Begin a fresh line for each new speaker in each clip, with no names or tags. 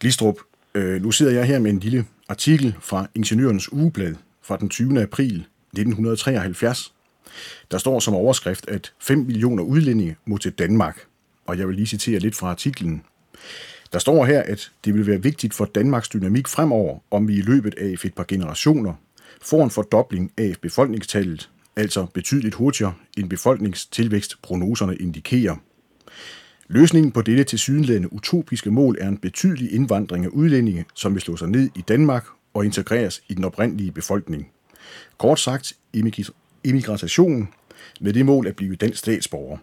Glistrup, øh, nu sidder jeg her med en lille artikel fra Ingeniørens Ugeblad fra den 20. april 1973. Der står som overskrift, at 5 millioner udlændinge må til Danmark. Og jeg vil lige citere lidt fra artiklen. Der står her, at det vil være vigtigt for Danmarks dynamik fremover, om vi i løbet af et par generationer får en fordobling af befolkningstallet, altså betydeligt hurtigere end befolkningstilvækstprognoserne indikerer. Løsningen på dette tilsyneladende utopiske mål er en betydelig indvandring af udlændinge, som vil slå sig ned i Danmark og integreres i den oprindelige befolkning. Kort sagt, immigration med det mål at blive dansk statsborger.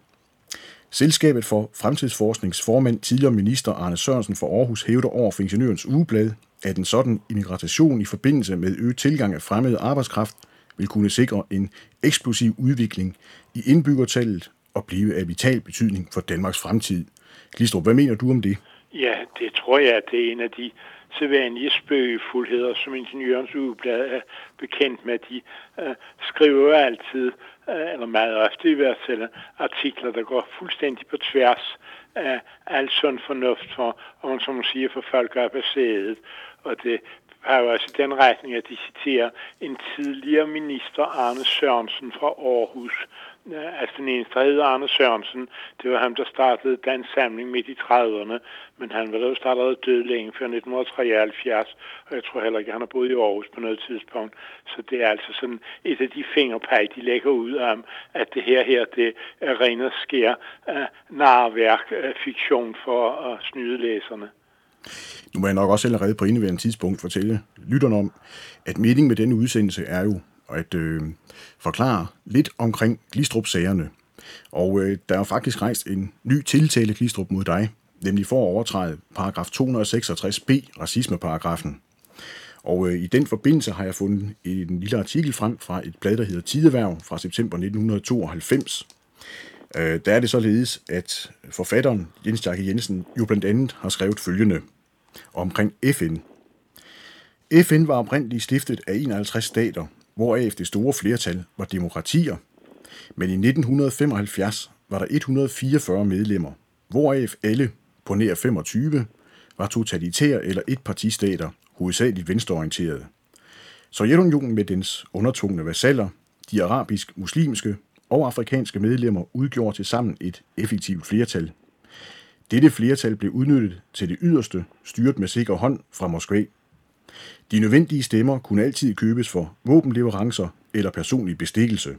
Selskabet for Fremtidsforsknings formand, tidligere minister Arne Sørensen fra Aarhus, hævder over for Ingeniørens Ugeblad, at en sådan immigration i forbindelse med øget tilgang af fremmed arbejdskraft vil kunne sikre en eksplosiv udvikling i indbyggertallet og blive af vital betydning for Danmarks fremtid. Glistrup, hvad mener du om det?
Ja, det tror jeg, at det er en af de sædvanlige spøgefuldheder, som Ingeniørens Ugeblad er bekendt med. De øh, skriver altid, øh, eller meget ofte i hvert fald, artikler, der går fuldstændig på tværs af al sund fornuft for, om man som man siger, for folk op af sædet. Og det har jo også den retning, at de citerer en tidligere minister, Arne Sørensen fra Aarhus, Øh, altså den eneste, hed Arne Sørensen, det var ham, der startede Dansk Samling midt i 30'erne, men han var jo startet død længe før 1973, og jeg tror heller ikke, at han har boet i Aarhus på noget tidspunkt. Så det er altså sådan et af de fingerpeg, de lægger ud om, at det her her, det er ren og skær øh, uh, narværk, uh, øh, fiktion for at snyde læserne.
Nu må jeg nok også allerede på indeværende tidspunkt fortælle lytterne om, at meningen med denne udsendelse er jo at øh, forklare lidt omkring Glistrup-sagerne. Og øh, der er faktisk rejst en ny tiltale, Glistrup, mod dig, nemlig for at overtræde paragraf 266b, racismeparagrafen. Og øh, i den forbindelse har jeg fundet en lille artikel frem fra et blad, der hedder Tideværv fra september 1992. Øh, der er det således, at forfatteren Jens Jakke Jensen jo blandt andet har skrevet følgende omkring FN. FN var oprindeligt stiftet af 51 stater, hvoraf det store flertal var demokratier. Men i 1975 var der 144 medlemmer, hvoraf alle på nær 25 var totalitære eller etpartistater, hovedsageligt venstreorienterede. Sovjetunionen med dens undertungne vasaller, de arabisk, muslimske og afrikanske medlemmer udgjorde til sammen et effektivt flertal. Dette flertal blev udnyttet til det yderste, styret med sikker hånd fra Moskva. De nødvendige stemmer kunne altid købes for våbenleverancer eller personlig bestikkelse.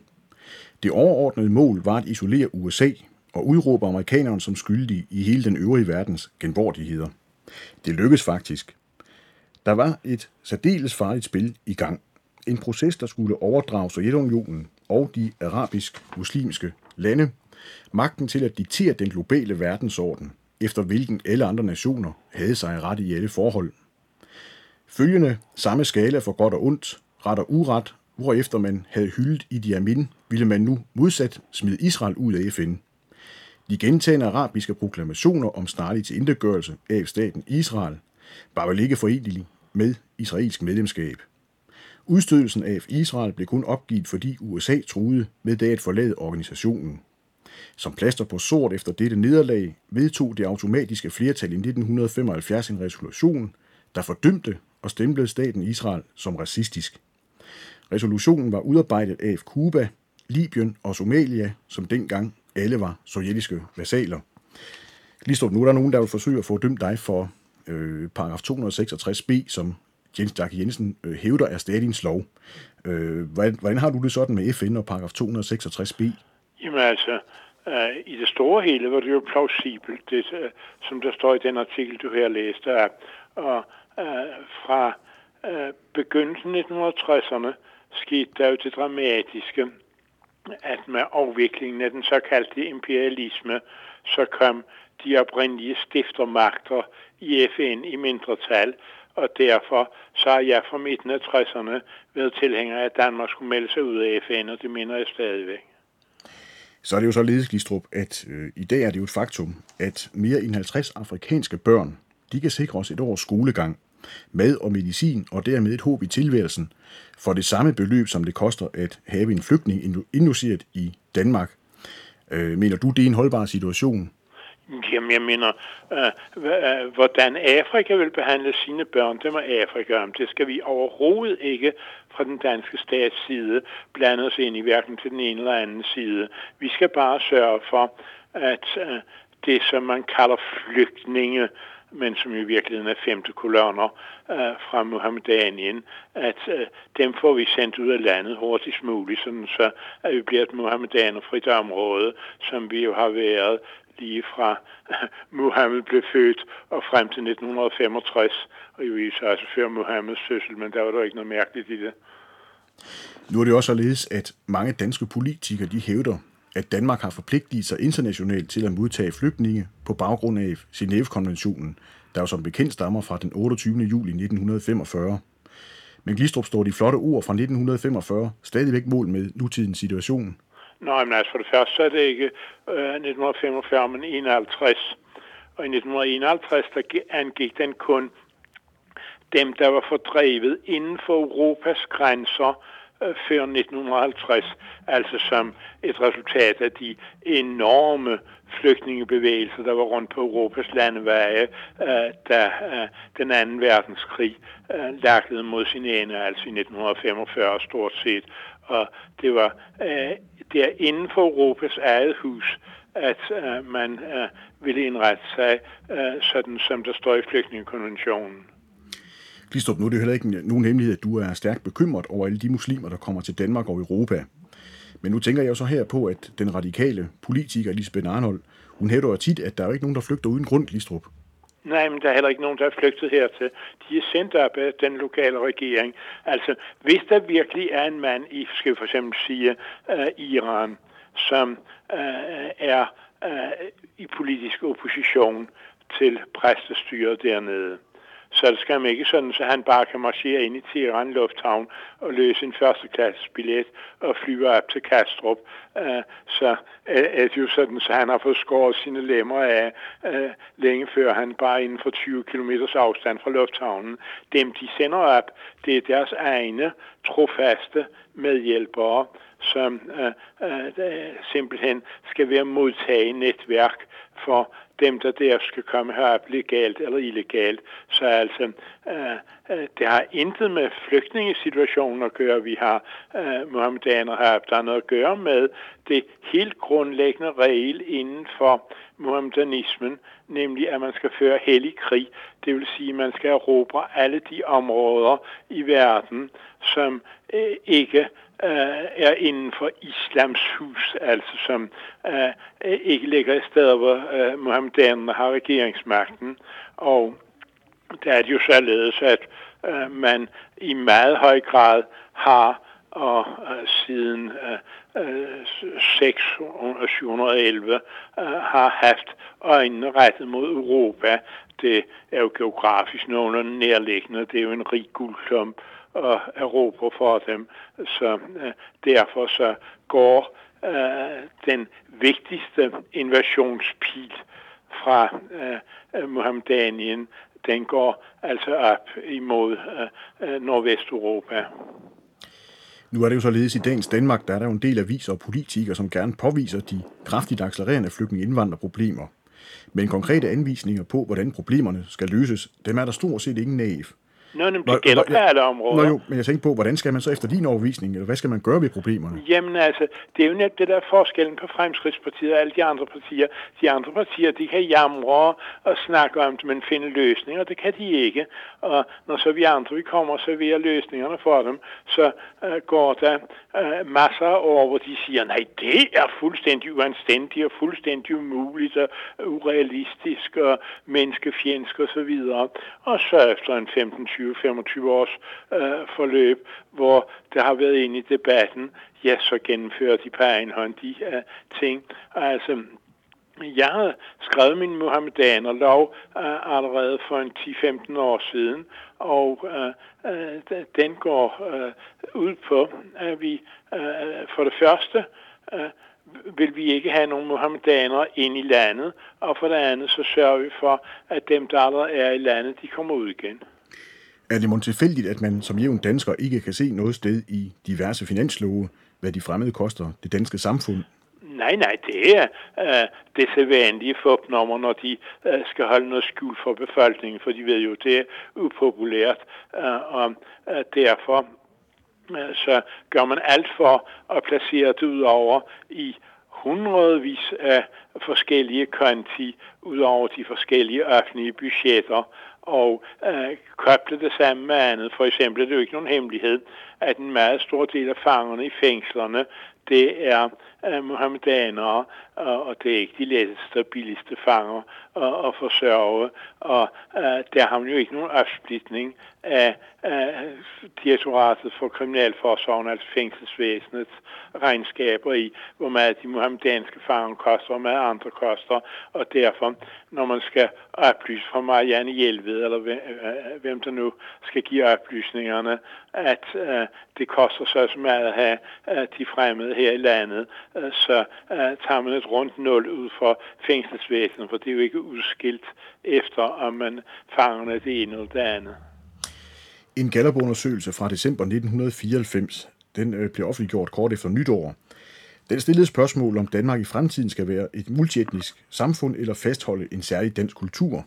Det overordnede mål var at isolere USA og udråbe amerikanerne som skyldige i hele den øvrige verdens genvordigheder. Det lykkedes faktisk. Der var et særdeles farligt spil i gang. En proces, der skulle overdrage Sovjetunionen og de arabisk-muslimske lande magten til at diktere den globale verdensorden, efter hvilken alle andre nationer havde sig ret i alle forhold. Følgende samme skala for godt og ondt, ret og uret, hvorefter man havde hyldet Idi Amin, ville man nu modsat smide Israel ud af FN. De gentagende arabiske proklamationer om snarlig tilindegørelse af staten Israel var vel ikke forenelige med israelsk medlemskab. Udstødelsen af Israel blev kun opgivet, fordi USA truede med det at forlade organisationen. Som plaster på sort efter dette nederlag vedtog det automatiske flertal i 1975 en resolution, der fordømte og stemplede staten Israel som racistisk. Resolutionen var udarbejdet af Cuba, Libyen og Somalia, som dengang alle var sovjetiske vasaler. Lige nu er der nogen, der vil forsøge at få dømt dig for øh, paragraf 266b, som Jens Jack Jensen øh, hævder er Stalins lov. Øh, hvordan, hvordan har du det sådan med FN og paragraf 266b?
Jamen altså, øh, i det store hele var det jo plausibelt, det, øh, som der står i den artikel, du her læste af. Og øh, fra øh, begyndelsen af 1960'erne skete der jo det dramatiske, at med afviklingen af den såkaldte imperialisme, så kom de oprindelige stiftermagter i FN i mindretal, og derfor så har jeg fra midten af 60'erne været tilhænger af, at Danmark skulle melde sig ud af FN, og det mener jeg stadigvæk.
Så er det jo så Glistrup, at øh, i dag er det jo et faktum, at mere end 50 afrikanske børn, de kan sikre os et års skolegang mad og medicin, og dermed et håb i tilværelsen, for det samme beløb, som det koster at have en flygtning indlogeret i Danmark. Øh, mener du, det er en holdbar situation?
Jamen, jeg mener, øh, øh, hvordan Afrika vil behandle sine børn, det må Afrika om. Det skal vi overhovedet ikke fra den danske stats side blande os ind i, hverken til den ene eller anden side. Vi skal bare sørge for, at øh, det, som man kalder flygtninge, men som i virkeligheden er femte kolonner øh, fra Muhammedanien, at øh, dem får vi sendt ud af landet hurtigst muligt, sådan så at vi bliver et mohammedanerfrit område, som vi jo har været lige fra Muhammed blev født og frem til 1965, og jo så altså før Muhammeds fødsel, men der var der ikke noget mærkeligt i det.
Nu er det også således, at mange danske politikere de hævder, at Danmark har forpligtet sig internationalt til at modtage flygtninge på baggrund af Genève-konventionen, der jo som bekendt stammer fra den 28. juli 1945. Men Glistrup står de flotte ord fra 1945 stadigvæk mål med nutidens situation.
Nej, men altså for det første så er det ikke øh, 1945, men 51. Og i 1951 der angik den kun dem, der var fordrevet inden for Europas grænser øh, Øh, før 1950, altså som et resultat af de enorme flygtningebevægelser, der var rundt på Europas landeveje, øh, da øh, den anden verdenskrig øh, mod sin ende, altså i 1945 stort set. Og det var der inden for Europas eget hus, at man ville indrette sig sådan, som der står i flygtningekonventionen.
Glistrup, nu er det heller ikke nogen hemmelighed, at du er stærkt bekymret over alle de muslimer, der kommer til Danmark og Europa. Men nu tænker jeg jo så her på, at den radikale politiker Lisbeth Arnold, hun hævder jo tit, at der er jo ikke nogen, der flygter uden grund, Glistrup.
Nej, men der er heller ikke nogen, der er flygtet hertil. De er sendt op af den lokale regering. Altså, hvis der virkelig er en mand i, skal vi for eksempel sige, uh, Iran, som uh, er uh, i politisk opposition til præstestyret dernede, så det skal man ikke sådan, så han bare kan marchere ind i Teheran Lufthavn og løse en førsteklasses billet og flyve op til Kastrup. Øh, så øh, er det jo sådan, så han har fået skåret sine lemmer af øh, længe før han bare inden for 20 km afstand fra lufthavnen. Dem, de sender op, det er deres egne trofaste medhjælpere, som uh, uh, simpelthen skal være modtage netværk for dem, der der skal komme herop legalt eller illegalt. Så altså, Øh, øh, det har intet med flygtningesituationen at gøre. Vi har øh, uh, muhammedaner her, der har noget at gøre med det helt grundlæggende regel inden for muhammedanismen, nemlig at man skal føre hellig krig. Det vil sige, at man skal erobre alle de områder i verden, som uh, ikke øh, er inden for islams hus, altså som øh, ikke ligger i steder, hvor øh, muhammedanerne har regeringsmagten. Og der er det jo således, at øh, man i meget høj grad har og øh, siden øh, øh 611 øh, har haft øjnene rettet mod Europa. Det er jo geografisk nogenlunde nærliggende. Det er jo en rig guldklump og Europa for dem. Så øh, derfor så går øh, den vigtigste invasionspil fra øh, Muhammedanien, den går altså op imod øh, øh, Nordvesteuropa.
Nu er det jo således i dagens Danmark, der er der jo en del aviser og politikere, som gerne påviser de kraftigt accelererende flygtninge-indvandrerproblemer. Men konkrete anvisninger på, hvordan problemerne skal løses, dem er der stort set ingen af.
Nå, men det gælder på alle områder.
Nå jo, men jeg tænker på, hvordan skal man så efter din overvisning, eller hvad skal man gøre ved problemerne?
Jamen altså, det er jo netop det der forskellen på Fremskridspartiet og alle de andre partier. De andre partier, de kan jamre og snakke om det, men finde løsninger, det kan de ikke. Og når så vi andre, vi kommer og serverer løsningerne for dem, så uh, går der uh, masser af år, hvor de siger, nej, det er fuldstændig uanstændigt og fuldstændig umuligt og urealistisk og menneskefjendsk og så videre. Og så efter en 15-20 20-25 års øh, forløb, hvor der har været inde i debatten, ja, så gennemfører de på egen hånd de øh, ting. Altså, jeg havde skrevet min Muhammedaner-lov uh, øh, allerede for en 10-15 år siden, og uh, uh, den går uh, ud på, at vi uh, for det første uh, vil vi ikke have nogen muhammedanere ind i landet, og for det andet så sørger vi for, at dem, der allerede er i landet, de kommer ud igen.
Er det tilfældigt, at man som jævn dansker ikke kan se noget sted i diverse finanslove, hvad de fremmede koster det danske samfund?
Nej, nej, det er øh, det sædvanlige fupnummer, når de øh, skal holde noget skjult for befolkningen, for de ved jo, det er upopulært, øh, og øh, derfor øh, så gør man alt for at placere det ud over i hundredvis af forskellige konti ud over de forskellige offentlige budgetter og øh, koble det sammen med andet. For eksempel er det jo ikke nogen hemmelighed, at en meget stor del af fangerne i fængslerne, det er øh, muhammedanere, og, og det er ikke de letteste og billigste fanger at, at forsørge. Og øh, der har man jo ikke nogen opsplitning af, af direktoratet for kriminalforsorgen, altså fængselsvæsenets regnskaber i, hvor meget de muhammedanske fanger koster, og meget andre koster. Og derfor, når man skal oplyse fra Marianne Hjelved, eller hvem øh, der nu skal give oplysningerne, at uh, det koster så meget at have uh, de fremmede her i landet, uh, så uh, tager man et rundt nul ud for fængselsvæsenet, for det er jo ikke udskilt efter, om man fanger det ene eller det andet.
En Gallup-undersøgelse fra december 1994, den øh, blev offentliggjort kort efter nytår. Den stillede spørgsmål, om Danmark i fremtiden skal være et multietnisk samfund eller fastholde en særlig dansk kultur.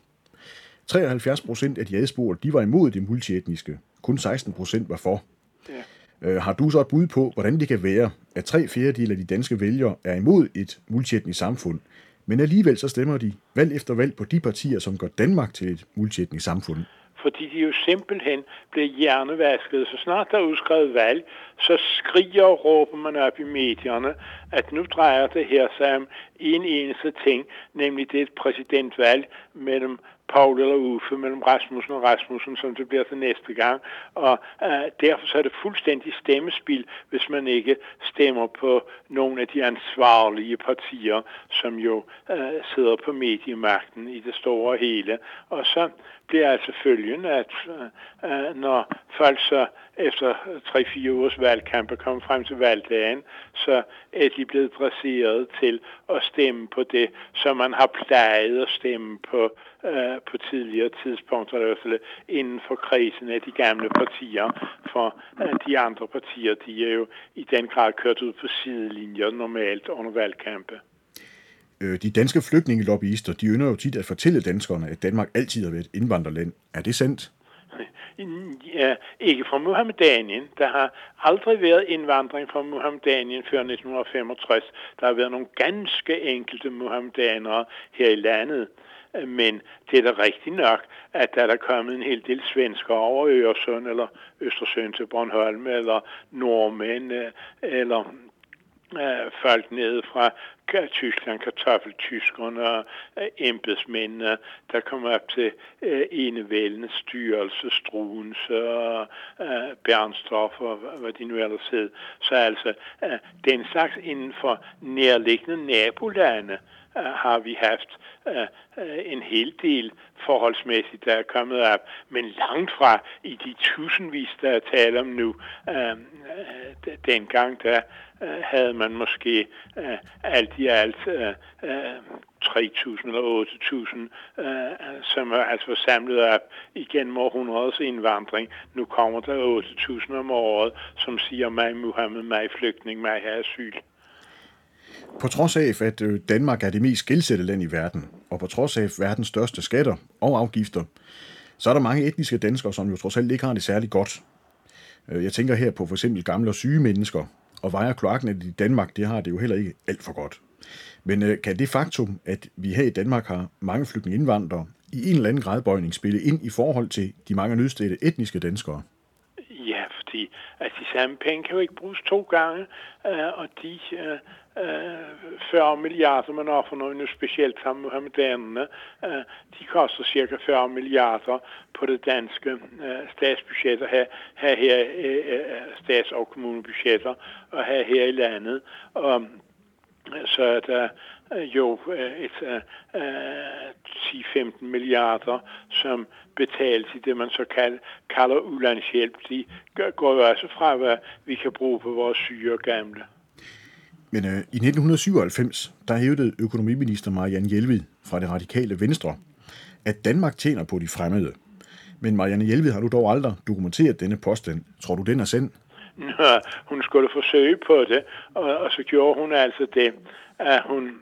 73 procent af de adspurgte, de var imod det multietniske. Kun 16 procent var for. Ja. Øh, har du så et bud på, hvordan det kan være, at tre fjerdedel af de danske vælgere er imod et multietnisk samfund, men alligevel så stemmer de valg efter valg på de partier, som gør Danmark til et multietnisk samfund?
fordi de jo simpelthen bliver hjernevasket. Så snart der er udskrevet valg, så skriger og råber man op i medierne, at nu drejer det her sig om en eneste ting, nemlig det er et præsidentvalg mellem Paul eller Uffe, mellem Rasmussen og Rasmussen, som det bliver til næste gang. Og øh, derfor så er det fuldstændig stemmespil, hvis man ikke stemmer på nogle af de ansvarlige partier, som jo øh, sidder på mediemagten i det store hele. Og så bliver altså følgen, at øh, øh, når folk så efter 3-4 ugers valgkamp er kommet frem til valgdagen, så er de blevet dresseret til at stemme på det, som man har plejet at stemme på uh, på tidligere tidspunkter, i hvert fald inden for kredsen af de gamle partier, for uh, de andre partier, de er jo i den grad kørt ud på sidelinjer normalt under valgkampe.
Øh, de danske flygtningelobbyister, de ynder jo tit at fortælle danskerne, at Danmark altid har været et indvandrerland. Er det sandt?
Ja, ikke fra Muhammedanien. Der har aldrig været indvandring fra Muhammedanien før 1965. Der har været nogle ganske enkelte muhammedanere her i landet. Men det er da rigtigt nok, at der er kommet en hel del svensker over Øresund, eller Østersøen til Bornholm, eller nordmænd, eller øh, folk nede fra Tyskland, kartoffeltyskerne og øh, embedsmændene, der kom op til øh, enevældenes styrelse, Struens og øh, Bernstorff og hvad de nu ellers hed. Så altså, øh, den slags inden for nærliggende nabolande, øh, har vi haft uh, en hel del forholdsmæssigt, der er kommet op, men langt fra i de tusindvis, der er tale om nu. Uh, dengang, der havde man måske uh, alt i alt øh, øh uh, 3.000 eller 8.000, øh, som er altså samlet op igennem århundredets indvandring. Nu kommer der 8.000 om året, som siger mig Muhammed, mig flygtning, mig her asyl.
På trods af, at øh, Danmark er det mest gældsætte land i verden, og på trods af verdens største skatter og afgifter, så er der mange etniske danskere, som jo trods alt ikke har det særligt godt. Øh, jeg tænker her på for eksempel gamle og syge mennesker, og vejer kloakken i Danmark, det har det jo heller ikke alt for godt. Men øh, kan det faktum, at vi her i Danmark har mange flygtninge indvandrere, i en eller anden gradbøjning spille ind i forhold til de mange nødstede etniske danskere?
Ja, fordi at de samme penge kan jo ikke bruges to gange, øh, og de øh, øh, 40 milliarder, man offrer nu specielt sammen med muhammedanerne, de koster cirka 40 milliarder på det danske statsbudget, og her, her, øh, stats- og kommunebudgetter, og her, her i landet. Og så er der øh, jo øh, et øh, 10-15 milliarder, som betales i det, man så kalder, ulandshjælp. De går jo altså fra, hvad vi kan bruge på vores syge og gamle.
Men øh, i 1997, der hævdede økonomiminister Marianne Hjelved fra det radikale Venstre, at Danmark tjener på de fremmede. Men Marianne Hjelved har du dog aldrig dokumenteret denne påstand. Tror du, den er sand?
Når hun skulle forsøge på det, og, og så gjorde hun altså det, at hun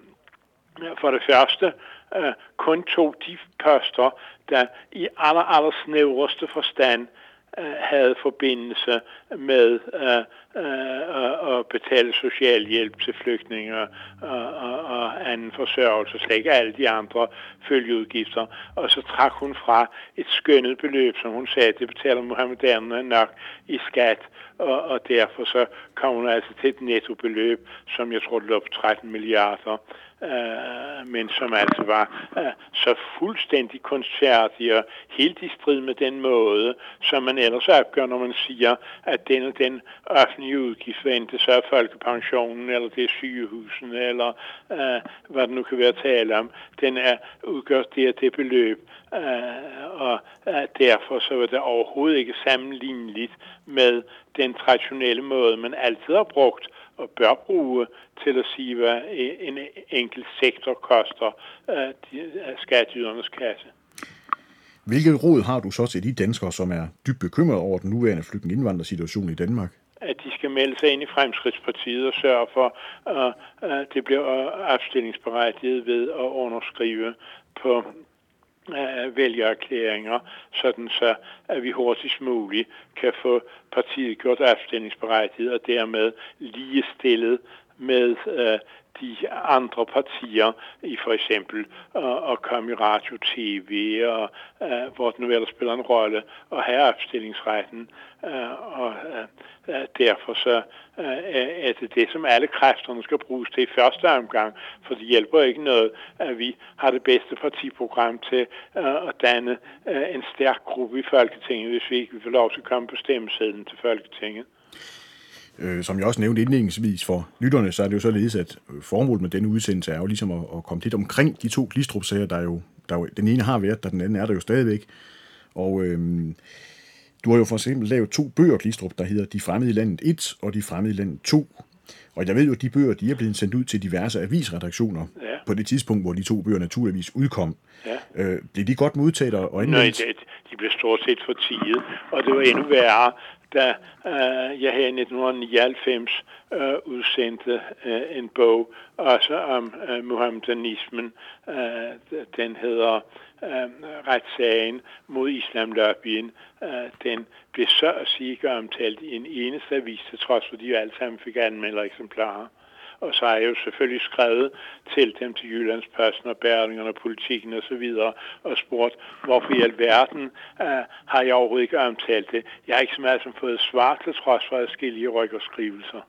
for det første uh, kun tog de poster, der i aller, aller snævreste forstand havde forbindelse med øh, øh, at betale socialhjælp til flygtninge og, og, og anden forsørgelse, slet ikke alle de andre følgeudgifter. Og så trak hun fra et skønnet beløb, som hun sagde, det betaler muhammedanerne nok i skat, og, og derfor så kom hun altså til et nettobeløb, som jeg tror, det lå på 13 milliarder øh, men som altså var øh, så fuldstændig kunstfærdig og helt i strid med den måde, som man ellers opgør, når man siger, at den og den offentlige udgift, hvad det så er folkepensionen, eller det er sygehusen, eller øh, hvad det nu kan være tale om, den er udgør det og det beløb, øh, og øh, derfor så var det overhovedet ikke sammenligneligt med den traditionelle måde, man altid har brugt og bør bruge til at sige, hvad en enkelt sektor koster af skatteydernes kasse.
Hvilket råd har du så til de danskere, som er dybt bekymrede over den nuværende flygtninge-indvandrersituation i Danmark?
At de skal melde sig ind i Fremskridtspartiet og sørge for, at det bliver afstillingsberettiget ved at underskrive på Øh, vælgererklæringer, sådan så at vi hurtigst muligt kan få partiet gjort afstillingsberettiget og dermed ligestillet med øh, de andre partier i for eksempel øh, at komme i radio, tv og øh, hvor den nu ellers spiller en rolle og have opstillingsretten. Øh, og øh, øh derfor så øh, er det det, som alle kræfterne skal bruges til i første omgang, for det hjælper ikke noget, at vi har det bedste partiprogram til øh, at danne øh, en stærk gruppe i Folketinget, hvis vi ikke vil få lov til at komme på stemmesedlen til Folketinget.
Øh, som jeg også nævnte indledningsvis for lytterne, så er det jo således, at formålet med denne udsendelse er jo ligesom at, at komme lidt omkring de to Glistrup-sager, der jo, der jo, den ene har været, der den anden er der jo stadigvæk. Og øh, du har jo for eksempel lavet to bøger, Glistrup, der hedder De fremmede i landet 1 og De fremmede i landet 2. Og jeg ved jo, at de bøger de er blevet sendt ud til diverse avisredaktioner ja. på det tidspunkt, hvor de to bøger naturligvis udkom. Ja. Øh, blev de godt modtaget og
anvendt? Nej, de blev stort set for tiget, og det var endnu værre, da øh, jeg her i 1999 øh, udsendte øh, en bog også om øh, muhammedanismen. Øh, den hedder øh, Retssagen mod islamlobbyen. Øh, den blev så at sige omtalt i en eneste avis, til trods for de jo alle sammen fik anmelder eksemplarer. Og så har jeg jo selvfølgelig skrevet til dem til Jyllandsposten og Berlingerne og politikken og så videre og spurgt, hvorfor i alverden uh, har jeg overhovedet ikke omtalt det. Jeg har ikke så meget som fået svar til trods for adskillige rykkerskrivelser.